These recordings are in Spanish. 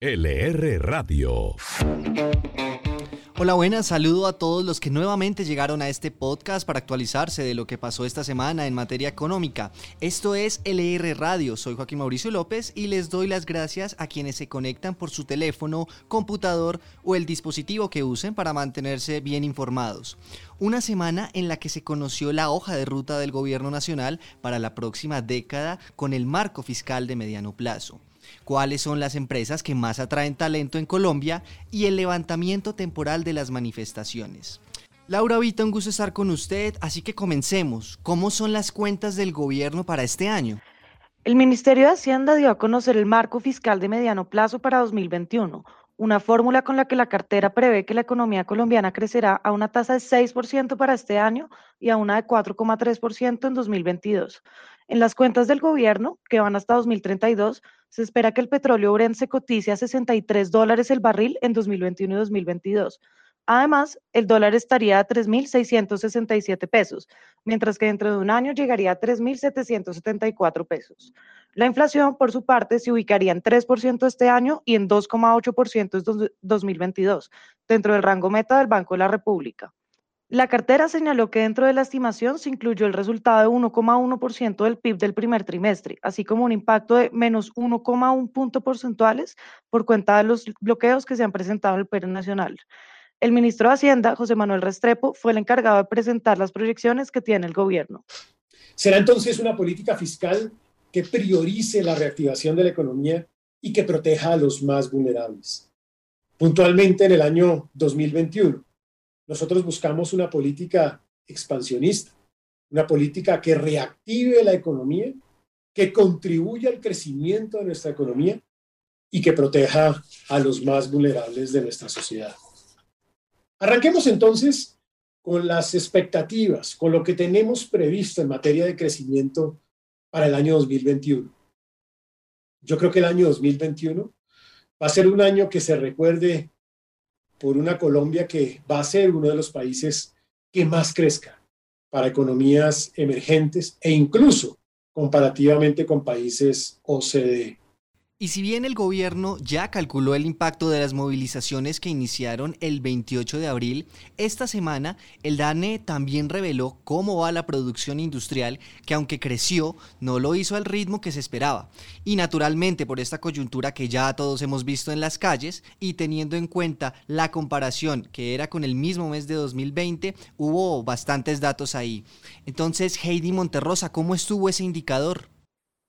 LR Radio. Hola, buenas, saludo a todos los que nuevamente llegaron a este podcast para actualizarse de lo que pasó esta semana en materia económica. Esto es LR Radio, soy Joaquín Mauricio López y les doy las gracias a quienes se conectan por su teléfono, computador o el dispositivo que usen para mantenerse bien informados. Una semana en la que se conoció la hoja de ruta del Gobierno Nacional para la próxima década con el marco fiscal de mediano plazo cuáles son las empresas que más atraen talento en Colombia y el levantamiento temporal de las manifestaciones. Laura Vita, un gusto estar con usted, así que comencemos. ¿Cómo son las cuentas del gobierno para este año? El Ministerio de Hacienda dio a conocer el marco fiscal de mediano plazo para 2021, una fórmula con la que la cartera prevé que la economía colombiana crecerá a una tasa de 6% para este año y a una de 4,3% en 2022. En las cuentas del gobierno, que van hasta 2032, se espera que el petróleo Brent se cotice a 63 dólares el barril en 2021 y 2022. Además, el dólar estaría a 3.667 pesos, mientras que dentro de un año llegaría a 3.774 pesos. La inflación, por su parte, se ubicaría en 3% este año y en 2,8% en 2022, dentro del rango meta del Banco de la República. La cartera señaló que dentro de la estimación se incluyó el resultado de 1,1% del PIB del primer trimestre, así como un impacto de menos 1,1 puntos porcentuales por cuenta de los bloqueos que se han presentado en el Perú Nacional. El ministro de Hacienda, José Manuel Restrepo, fue el encargado de presentar las proyecciones que tiene el gobierno. Será entonces una política fiscal que priorice la reactivación de la economía y que proteja a los más vulnerables. Puntualmente en el año 2021 nosotros buscamos una política expansionista, una política que reactive la economía, que contribuya al crecimiento de nuestra economía y que proteja a los más vulnerables de nuestra sociedad. Arranquemos entonces con las expectativas, con lo que tenemos previsto en materia de crecimiento para el año 2021. Yo creo que el año 2021 va a ser un año que se recuerde por una Colombia que va a ser uno de los países que más crezca para economías emergentes e incluso comparativamente con países OCDE. Y si bien el gobierno ya calculó el impacto de las movilizaciones que iniciaron el 28 de abril, esta semana el DANE también reveló cómo va la producción industrial, que aunque creció, no lo hizo al ritmo que se esperaba. Y naturalmente por esta coyuntura que ya todos hemos visto en las calles y teniendo en cuenta la comparación que era con el mismo mes de 2020, hubo bastantes datos ahí. Entonces, Heidi Monterrosa, ¿cómo estuvo ese indicador?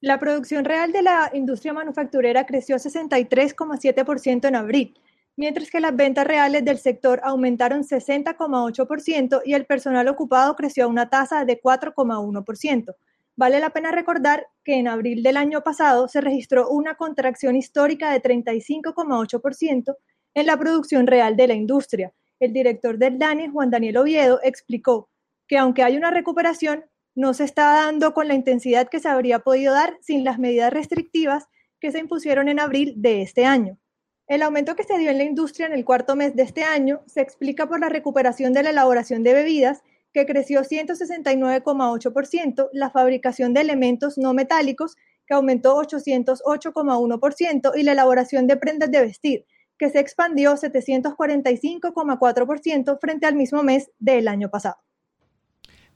La producción real de la industria manufacturera creció 63,7% en abril, mientras que las ventas reales del sector aumentaron 60,8% y el personal ocupado creció a una tasa de 4,1%. Vale la pena recordar que en abril del año pasado se registró una contracción histórica de 35,8% en la producción real de la industria. El director del DANI, Juan Daniel Oviedo, explicó que aunque hay una recuperación, no se está dando con la intensidad que se habría podido dar sin las medidas restrictivas que se impusieron en abril de este año. El aumento que se dio en la industria en el cuarto mes de este año se explica por la recuperación de la elaboración de bebidas, que creció 169,8%, la fabricación de elementos no metálicos, que aumentó 808,1%, y la elaboración de prendas de vestir, que se expandió 745,4% frente al mismo mes del año pasado.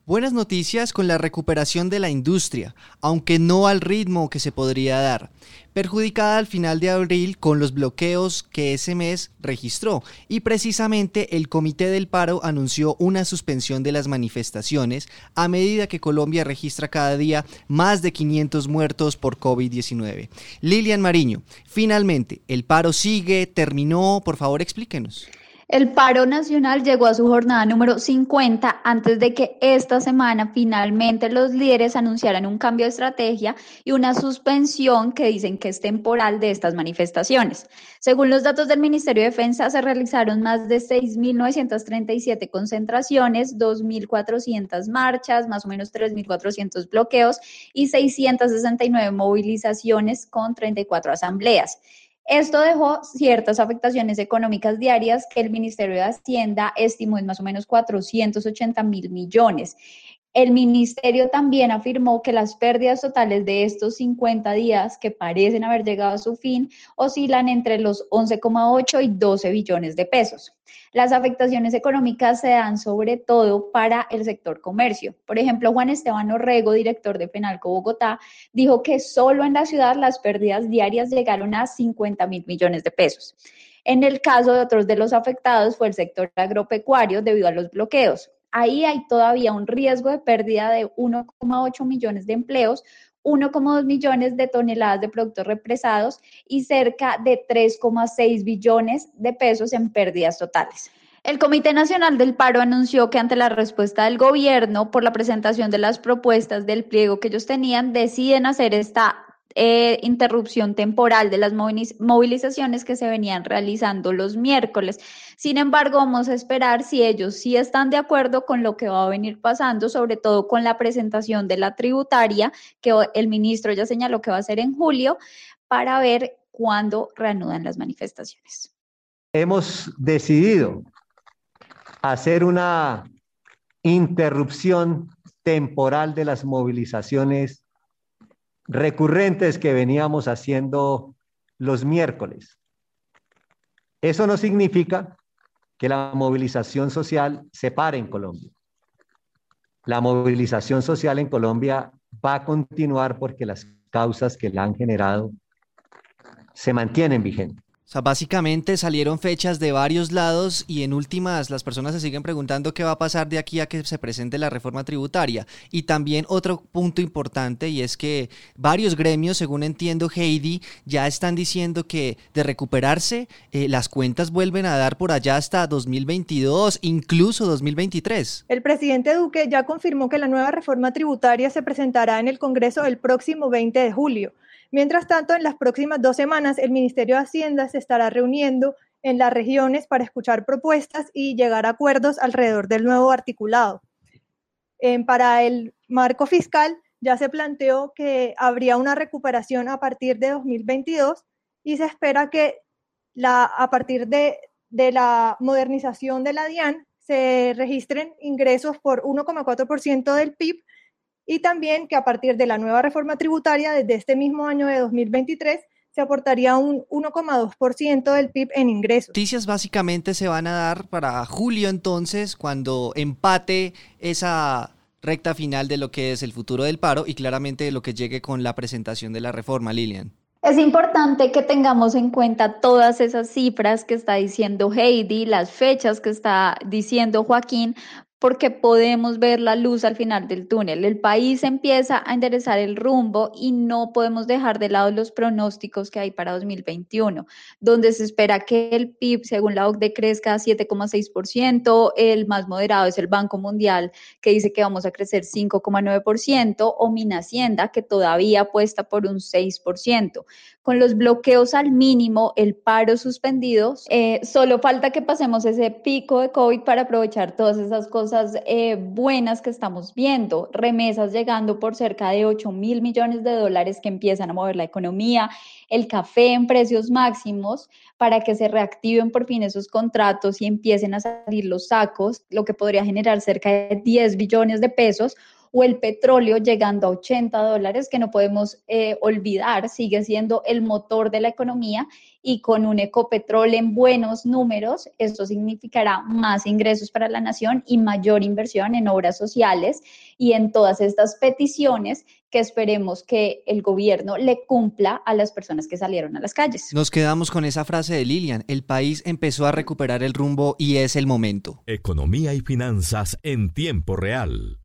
Buenas noticias con la recuperación de la industria, aunque no al ritmo que se podría dar, perjudicada al final de abril con los bloqueos que ese mes registró y precisamente el Comité del Paro anunció una suspensión de las manifestaciones a medida que Colombia registra cada día más de 500 muertos por COVID-19. Lilian Mariño, finalmente, ¿el paro sigue? ¿Terminó? Por favor, explíquenos. El paro nacional llegó a su jornada número 50 antes de que esta semana finalmente los líderes anunciaran un cambio de estrategia y una suspensión que dicen que es temporal de estas manifestaciones. Según los datos del Ministerio de Defensa, se realizaron más de 6.937 concentraciones, 2.400 marchas, más o menos 3.400 bloqueos y 669 movilizaciones con 34 asambleas. Esto dejó ciertas afectaciones económicas diarias que el Ministerio de Hacienda estimó en más o menos 480 mil millones. El ministerio también afirmó que las pérdidas totales de estos 50 días, que parecen haber llegado a su fin, oscilan entre los 11,8 y 12 billones de pesos. Las afectaciones económicas se dan sobre todo para el sector comercio. Por ejemplo, Juan Esteban Orrego, director de Penalco Bogotá, dijo que solo en la ciudad las pérdidas diarias llegaron a 50 mil millones de pesos. En el caso de otros de los afectados fue el sector agropecuario debido a los bloqueos ahí hay todavía un riesgo de pérdida de 1,8 millones de empleos, 1,2 millones de toneladas de productos represados y cerca de 3,6 billones de pesos en pérdidas totales. El Comité Nacional del Paro anunció que ante la respuesta del gobierno por la presentación de las propuestas del pliego que ellos tenían, deciden hacer esta eh, interrupción temporal de las movilizaciones que se venían realizando los miércoles. Sin embargo, vamos a esperar si ellos sí están de acuerdo con lo que va a venir pasando, sobre todo con la presentación de la tributaria, que el ministro ya señaló que va a ser en julio, para ver cuándo reanudan las manifestaciones. Hemos decidido hacer una interrupción temporal de las movilizaciones recurrentes que veníamos haciendo los miércoles. Eso no significa que la movilización social se pare en Colombia. La movilización social en Colombia va a continuar porque las causas que la han generado se mantienen vigentes. Sea, básicamente salieron fechas de varios lados y en últimas las personas se siguen preguntando qué va a pasar de aquí a que se presente la reforma tributaria. Y también otro punto importante y es que varios gremios, según entiendo Heidi, ya están diciendo que de recuperarse eh, las cuentas vuelven a dar por allá hasta 2022, incluso 2023. El presidente Duque ya confirmó que la nueva reforma tributaria se presentará en el Congreso el próximo 20 de julio. Mientras tanto, en las próximas dos semanas, el Ministerio de Hacienda se estará reuniendo en las regiones para escuchar propuestas y llegar a acuerdos alrededor del nuevo articulado. para el marco fiscal, ya se planteó que habría una recuperación a partir de 2022 y se espera que a partir de, de la modernización de la DIAN se registren ingresos por 1,4% del PIB y también que a partir de la nueva reforma tributaria desde este mismo año de 2023 se aportaría un 1,2% del PIB en ingresos. Noticias básicamente se van a dar para julio entonces, cuando empate esa recta final de lo que es el futuro del paro y claramente de lo que llegue con la presentación de la reforma, Lilian. Es importante que tengamos en cuenta todas esas cifras que está diciendo Heidi, las fechas que está diciendo Joaquín, porque podemos ver la luz al final del túnel. El país empieza a enderezar el rumbo y no podemos dejar de lado los pronósticos que hay para 2021, donde se espera que el PIB, según la OCDE, crezca a 7,6%, el más moderado es el Banco Mundial, que dice que vamos a crecer 5,9%, o Minhacienda, que todavía apuesta por un 6%. Con los bloqueos al mínimo, el paro suspendido, eh, solo falta que pasemos ese pico de COVID para aprovechar todas esas cosas eh, buenas que estamos viendo. Remesas llegando por cerca de 8 mil millones de dólares que empiezan a mover la economía, el café en precios máximos para que se reactiven por fin esos contratos y empiecen a salir los sacos, lo que podría generar cerca de 10 billones de pesos o el petróleo llegando a 80 dólares, que no podemos eh, olvidar, sigue siendo el motor de la economía y con un ecopetrol en buenos números, esto significará más ingresos para la nación y mayor inversión en obras sociales y en todas estas peticiones que esperemos que el gobierno le cumpla a las personas que salieron a las calles. Nos quedamos con esa frase de Lilian, el país empezó a recuperar el rumbo y es el momento. Economía y finanzas en tiempo real.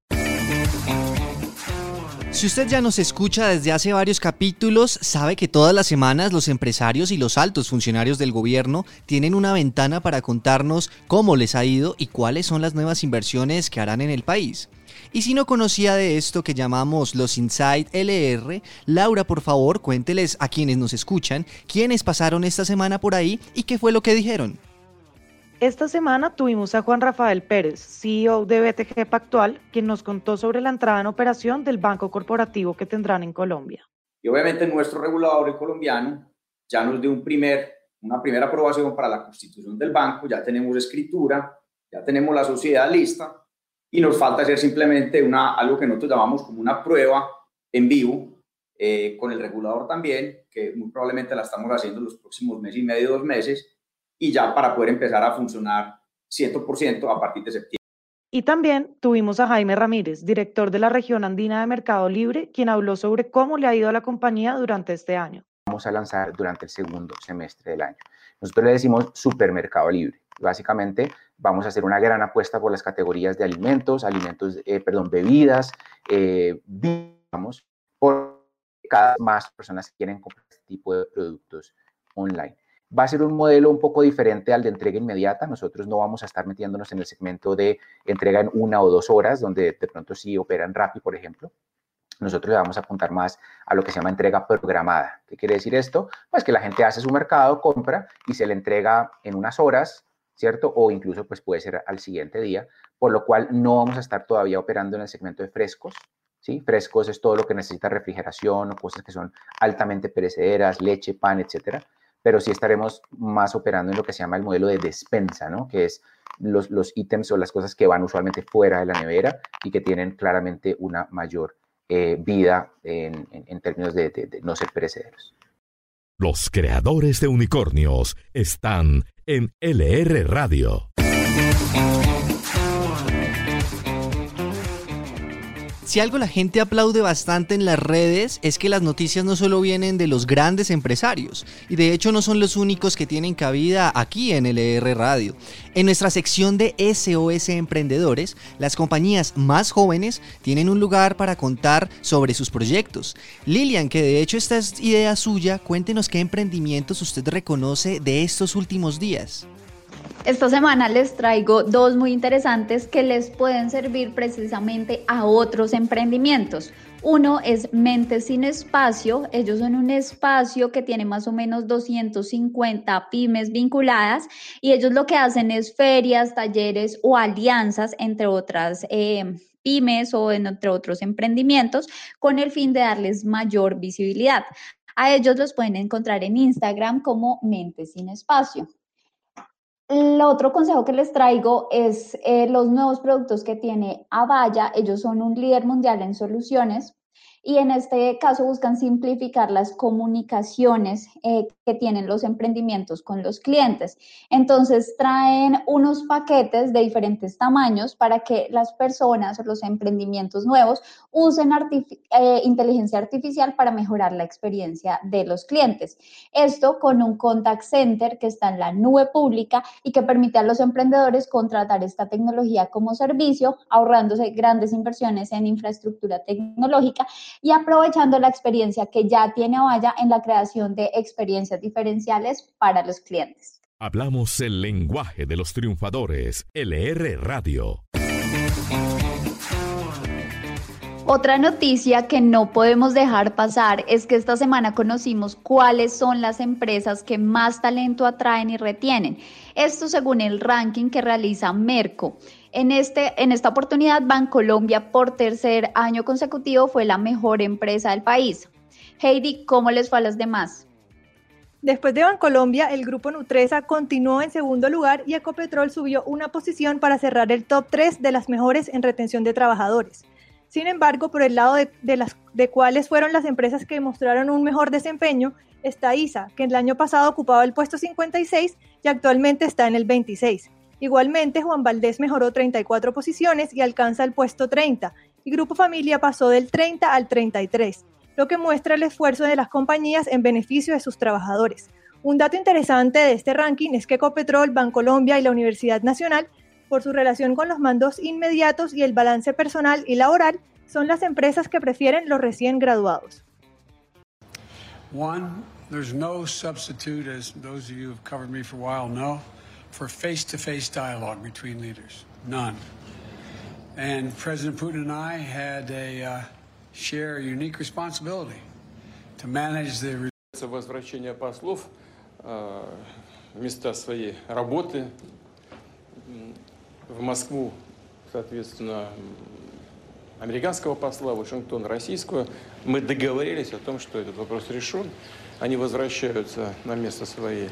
Si usted ya nos escucha desde hace varios capítulos, sabe que todas las semanas los empresarios y los altos funcionarios del gobierno tienen una ventana para contarnos cómo les ha ido y cuáles son las nuevas inversiones que harán en el país. Y si no conocía de esto que llamamos los Inside LR, Laura, por favor, cuénteles a quienes nos escuchan quiénes pasaron esta semana por ahí y qué fue lo que dijeron. Esta semana tuvimos a Juan Rafael Pérez, CEO de BTG Pactual, quien nos contó sobre la entrada en operación del banco corporativo que tendrán en Colombia. Y obviamente nuestro regulador colombiano ya nos dio un primer, una primera aprobación para la constitución del banco, ya tenemos escritura, ya tenemos la sociedad lista y nos falta hacer simplemente una, algo que nosotros llamamos como una prueba en vivo eh, con el regulador también, que muy probablemente la estamos haciendo en los próximos mes y medio, dos meses, y ya para poder empezar a funcionar 100% a partir de septiembre. Y también tuvimos a Jaime Ramírez, director de la región andina de Mercado Libre, quien habló sobre cómo le ha ido a la compañía durante este año. Vamos a lanzar durante el segundo semestre del año. Nosotros le decimos supermercado libre. Básicamente vamos a hacer una gran apuesta por las categorías de alimentos, alimentos, eh, perdón, bebidas, eh, vamos, por cada vez más personas que quieren comprar este tipo de productos online. Va a ser un modelo un poco diferente al de entrega inmediata. Nosotros no vamos a estar metiéndonos en el segmento de entrega en una o dos horas, donde de pronto sí operan Rappi, por ejemplo. Nosotros le vamos a apuntar más a lo que se llama entrega programada. ¿Qué quiere decir esto? Pues que la gente hace su mercado, compra y se le entrega en unas horas, ¿cierto? O incluso pues puede ser al siguiente día, por lo cual no vamos a estar todavía operando en el segmento de frescos, ¿sí? Frescos es todo lo que necesita refrigeración o cosas que son altamente perecederas, leche, pan, etcétera pero sí estaremos más operando en lo que se llama el modelo de despensa, ¿no? Que es los, los ítems o las cosas que van usualmente fuera de la nevera y que tienen claramente una mayor eh, vida en, en, términos de, de, de no ser perecederos. Los creadores de unicornios están en LR Radio. Si algo la gente aplaude bastante en las redes es que las noticias no solo vienen de los grandes empresarios, y de hecho no son los únicos que tienen cabida aquí en LR Radio. En nuestra sección de SOS Emprendedores, las compañías más jóvenes tienen un lugar para contar sobre sus proyectos. Lilian, que de hecho esta es idea suya, cuéntenos qué emprendimientos usted reconoce de estos últimos días. Esta semana les traigo dos muy interesantes que les pueden servir precisamente a otros emprendimientos. Uno es Mente sin Espacio. Ellos son un espacio que tiene más o menos 250 pymes vinculadas y ellos lo que hacen es ferias, talleres o alianzas entre otras eh, pymes o entre otros emprendimientos con el fin de darles mayor visibilidad. A ellos los pueden encontrar en Instagram como Mente sin Espacio. El otro consejo que les traigo es eh, los nuevos productos que tiene Avaya. Ellos son un líder mundial en soluciones y en este caso buscan simplificar las comunicaciones eh, que tienen los emprendimientos con los clientes. Entonces traen unos paquetes de diferentes tamaños para que las personas o los emprendimientos nuevos usen eh, inteligencia artificial para mejorar la experiencia de los clientes. Esto con un contact center que está en la nube pública y que permite a los emprendedores contratar esta tecnología como servicio, ahorrándose grandes inversiones en infraestructura tecnológica y aprovechando la experiencia que ya tiene Avaya en la creación de experiencias diferenciales para los clientes. Hablamos el lenguaje de los triunfadores, LR Radio. Otra noticia que no podemos dejar pasar es que esta semana conocimos cuáles son las empresas que más talento atraen y retienen. Esto según el ranking que realiza Merco. En, este, en esta oportunidad, Bancolombia por tercer año consecutivo fue la mejor empresa del país. Heidi, ¿cómo les fue a las demás? Después de Bancolombia, el grupo Nutresa continuó en segundo lugar y Ecopetrol subió una posición para cerrar el top 3 de las mejores en retención de trabajadores. Sin embargo, por el lado de, las, de cuáles fueron las empresas que mostraron un mejor desempeño, está ISA, que el año pasado ocupaba el puesto 56 y actualmente está en el 26. Igualmente, Juan Valdés mejoró 34 posiciones y alcanza el puesto 30, y Grupo Familia pasó del 30 al 33, lo que muestra el esfuerzo de las compañías en beneficio de sus trabajadores. Un dato interesante de este ranking es que Ecopetrol, Bancolombia y la Universidad Nacional por su relación con los mandos inmediatos y el balance personal y laboral, son las empresas que prefieren los recién graduados. One, there's no substitute, as those of you who've covered me for a while know, for face to face dialogue between leaders. None. And President Putin and I had a uh, share unique возвращение послов места своей работы, в Москву, соответственно, американского посла, Вашингтон российского. Мы договорились о том, что этот вопрос решен. Они возвращаются на место своей,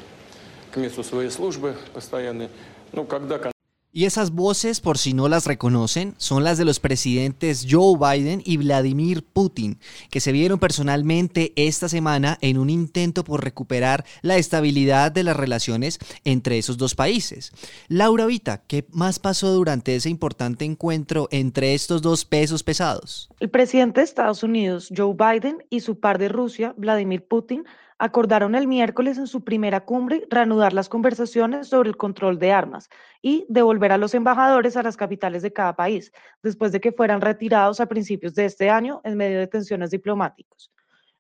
к месту своей службы постоянной. Ну, когда Y esas voces, por si no las reconocen, son las de los presidentes Joe Biden y Vladimir Putin, que se vieron personalmente esta semana en un intento por recuperar la estabilidad de las relaciones entre esos dos países. Laura Vita, ¿qué más pasó durante ese importante encuentro entre estos dos pesos pesados? El presidente de Estados Unidos, Joe Biden, y su par de Rusia, Vladimir Putin, acordaron el miércoles en su primera cumbre reanudar las conversaciones sobre el control de armas y devolver a los embajadores a las capitales de cada país, después de que fueran retirados a principios de este año en medio de tensiones diplomáticas.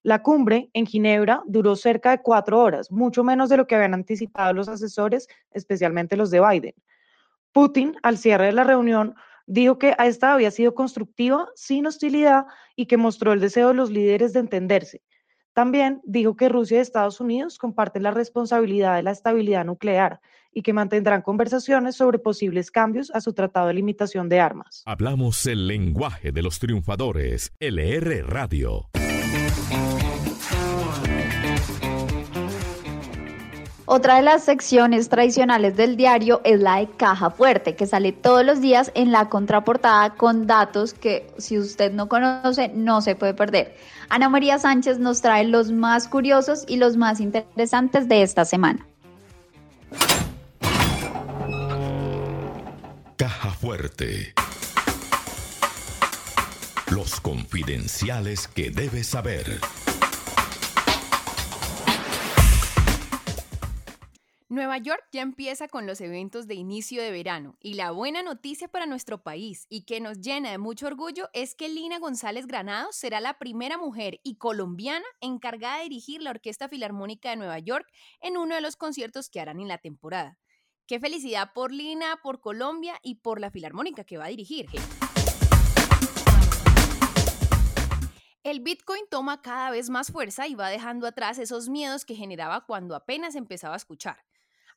La cumbre en Ginebra duró cerca de cuatro horas, mucho menos de lo que habían anticipado los asesores, especialmente los de Biden. Putin, al cierre de la reunión, dijo que esta había sido constructiva, sin hostilidad, y que mostró el deseo de los líderes de entenderse también dijo que Rusia y Estados Unidos comparten la responsabilidad de la estabilidad nuclear y que mantendrán conversaciones sobre posibles cambios a su tratado de limitación de armas. Hablamos el lenguaje de los triunfadores, LR Radio. Otra de las secciones tradicionales del diario es la de caja fuerte, que sale todos los días en la contraportada con datos que si usted no conoce no se puede perder. Ana María Sánchez nos trae los más curiosos y los más interesantes de esta semana. Caja fuerte. Los confidenciales que debes saber. Nueva York ya empieza con los eventos de inicio de verano y la buena noticia para nuestro país y que nos llena de mucho orgullo es que Lina González Granados será la primera mujer y colombiana encargada de dirigir la Orquesta Filarmónica de Nueva York en uno de los conciertos que harán en la temporada. Qué felicidad por Lina, por Colombia y por la Filarmónica que va a dirigir. El Bitcoin toma cada vez más fuerza y va dejando atrás esos miedos que generaba cuando apenas empezaba a escuchar.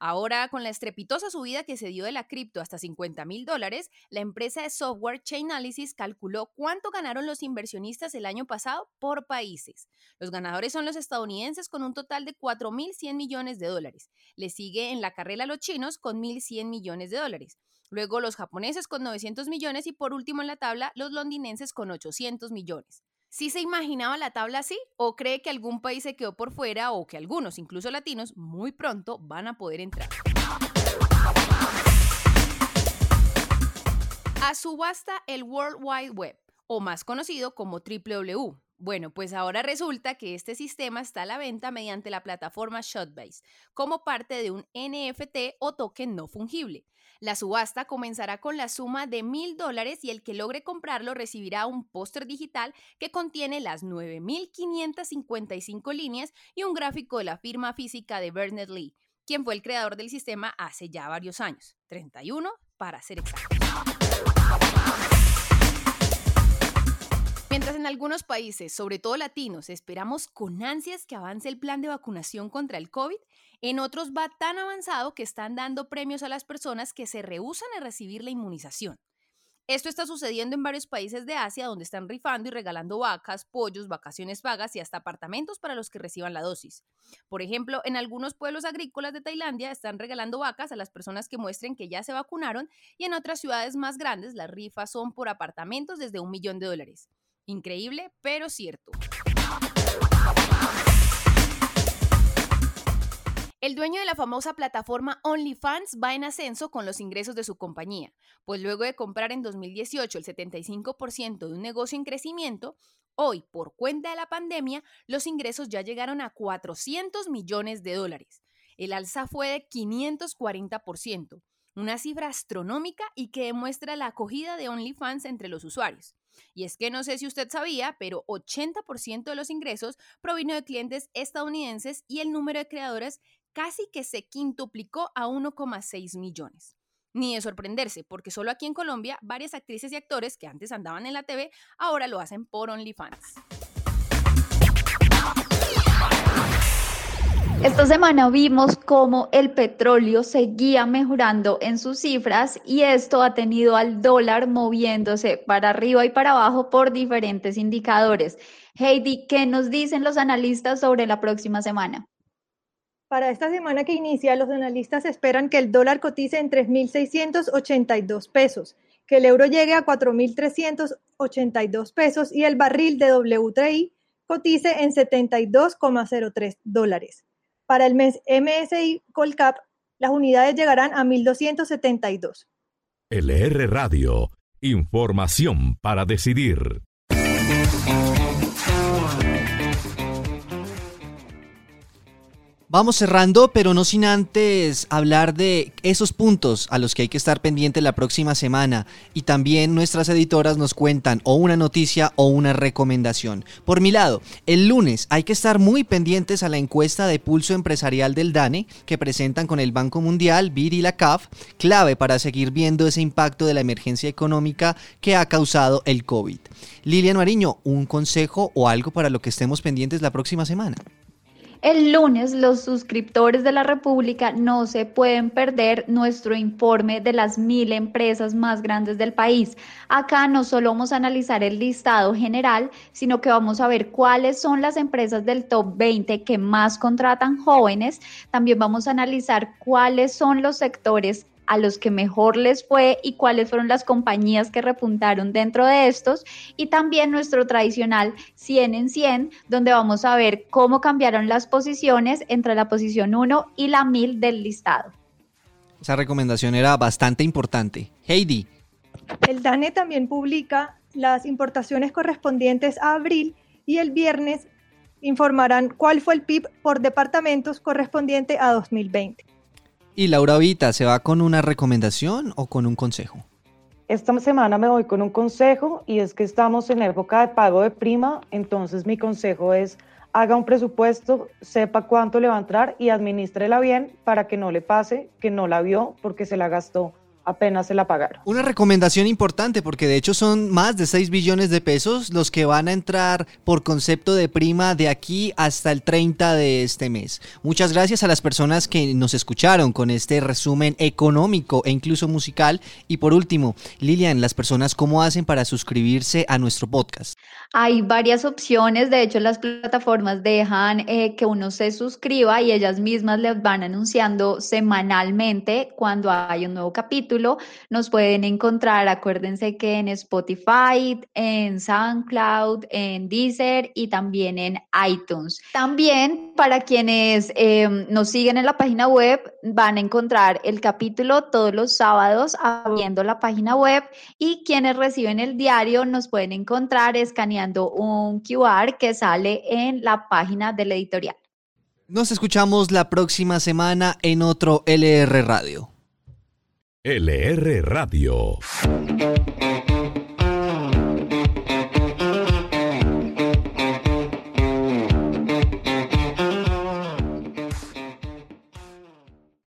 Ahora, con la estrepitosa subida que se dio de la cripto hasta 50 mil dólares, la empresa de software Chainalysis calculó cuánto ganaron los inversionistas el año pasado por países. Los ganadores son los estadounidenses con un total de 4.100 millones de dólares. Le sigue en la carrera los chinos con 1.100 millones de dólares. Luego los japoneses con 900 millones y por último en la tabla los londinenses con 800 millones. ¿Sí se imaginaba la tabla así? ¿O cree que algún país se quedó por fuera o que algunos, incluso latinos, muy pronto van a poder entrar? A subasta el World Wide Web, o más conocido como WWW. Bueno, pues ahora resulta que este sistema está a la venta mediante la plataforma Shotbase, como parte de un NFT o token no fungible. La subasta comenzará con la suma de mil dólares y el que logre comprarlo recibirá un póster digital que contiene las 9.555 líneas y un gráfico de la firma física de Bernard Lee, quien fue el creador del sistema hace ya varios años, 31 para ser exactos. Mientras en algunos países, sobre todo latinos, esperamos con ansias que avance el plan de vacunación contra el COVID, en otros va tan avanzado que están dando premios a las personas que se rehusan a recibir la inmunización. Esto está sucediendo en varios países de Asia donde están rifando y regalando vacas, pollos, vacaciones pagas y hasta apartamentos para los que reciban la dosis. Por ejemplo, en algunos pueblos agrícolas de Tailandia están regalando vacas a las personas que muestren que ya se vacunaron y en otras ciudades más grandes las rifas son por apartamentos desde un millón de dólares. Increíble, pero cierto. El dueño de la famosa plataforma OnlyFans va en ascenso con los ingresos de su compañía, pues luego de comprar en 2018 el 75% de un negocio en crecimiento, hoy, por cuenta de la pandemia, los ingresos ya llegaron a 400 millones de dólares. El alza fue de 540%, una cifra astronómica y que demuestra la acogida de OnlyFans entre los usuarios. Y es que no sé si usted sabía, pero 80% de los ingresos provino de clientes estadounidenses y el número de creadores casi que se quintuplicó a 1,6 millones. Ni de sorprenderse, porque solo aquí en Colombia varias actrices y actores que antes andaban en la TV ahora lo hacen por OnlyFans. Esta semana vimos cómo el petróleo seguía mejorando en sus cifras y esto ha tenido al dólar moviéndose para arriba y para abajo por diferentes indicadores. Heidi, ¿qué nos dicen los analistas sobre la próxima semana? Para esta semana que inicia, los analistas esperan que el dólar cotice en 3.682 pesos, que el euro llegue a 4.382 pesos y el barril de WTI cotice en 72,03 dólares. Para el mes MSI Colcap, las unidades llegarán a 1.272. LR Radio, información para decidir. Vamos cerrando, pero no sin antes hablar de esos puntos a los que hay que estar pendiente la próxima semana. Y también nuestras editoras nos cuentan o una noticia o una recomendación. Por mi lado, el lunes hay que estar muy pendientes a la encuesta de pulso empresarial del DANE que presentan con el Banco Mundial, BID y la CAF, clave para seguir viendo ese impacto de la emergencia económica que ha causado el COVID. Lilian Mariño, un consejo o algo para lo que estemos pendientes la próxima semana. El lunes los suscriptores de la República no se pueden perder nuestro informe de las mil empresas más grandes del país. Acá no solo vamos a analizar el listado general, sino que vamos a ver cuáles son las empresas del top 20 que más contratan jóvenes. También vamos a analizar cuáles son los sectores a los que mejor les fue y cuáles fueron las compañías que repuntaron dentro de estos y también nuestro tradicional 100 en 100 donde vamos a ver cómo cambiaron las posiciones entre la posición 1 y la 1000 del listado. Esa recomendación era bastante importante. Heidi. El DANE también publica las importaciones correspondientes a abril y el viernes informarán cuál fue el PIB por departamentos correspondiente a 2020. Y Laura Vita, ¿se va con una recomendación o con un consejo? Esta semana me voy con un consejo y es que estamos en época de pago de prima, entonces mi consejo es haga un presupuesto, sepa cuánto le va a entrar y administrela bien para que no le pase que no la vio porque se la gastó apenas se la pagaron. Una recomendación importante porque de hecho son más de 6 billones de pesos los que van a entrar por concepto de prima de aquí hasta el 30 de este mes. Muchas gracias a las personas que nos escucharon con este resumen económico e incluso musical. Y por último, Lilian, las personas cómo hacen para suscribirse a nuestro podcast. Hay varias opciones, de hecho las plataformas dejan eh, que uno se suscriba y ellas mismas les van anunciando semanalmente cuando hay un nuevo capítulo nos pueden encontrar, acuérdense que en Spotify, en SoundCloud, en Deezer y también en iTunes. También para quienes em, nos siguen en la página web, van a encontrar el capítulo todos los sábados abriendo la página web y quienes reciben el diario nos pueden encontrar escaneando un QR que sale en la página del editorial. Nos escuchamos la próxima semana en otro LR Radio. LR Radio.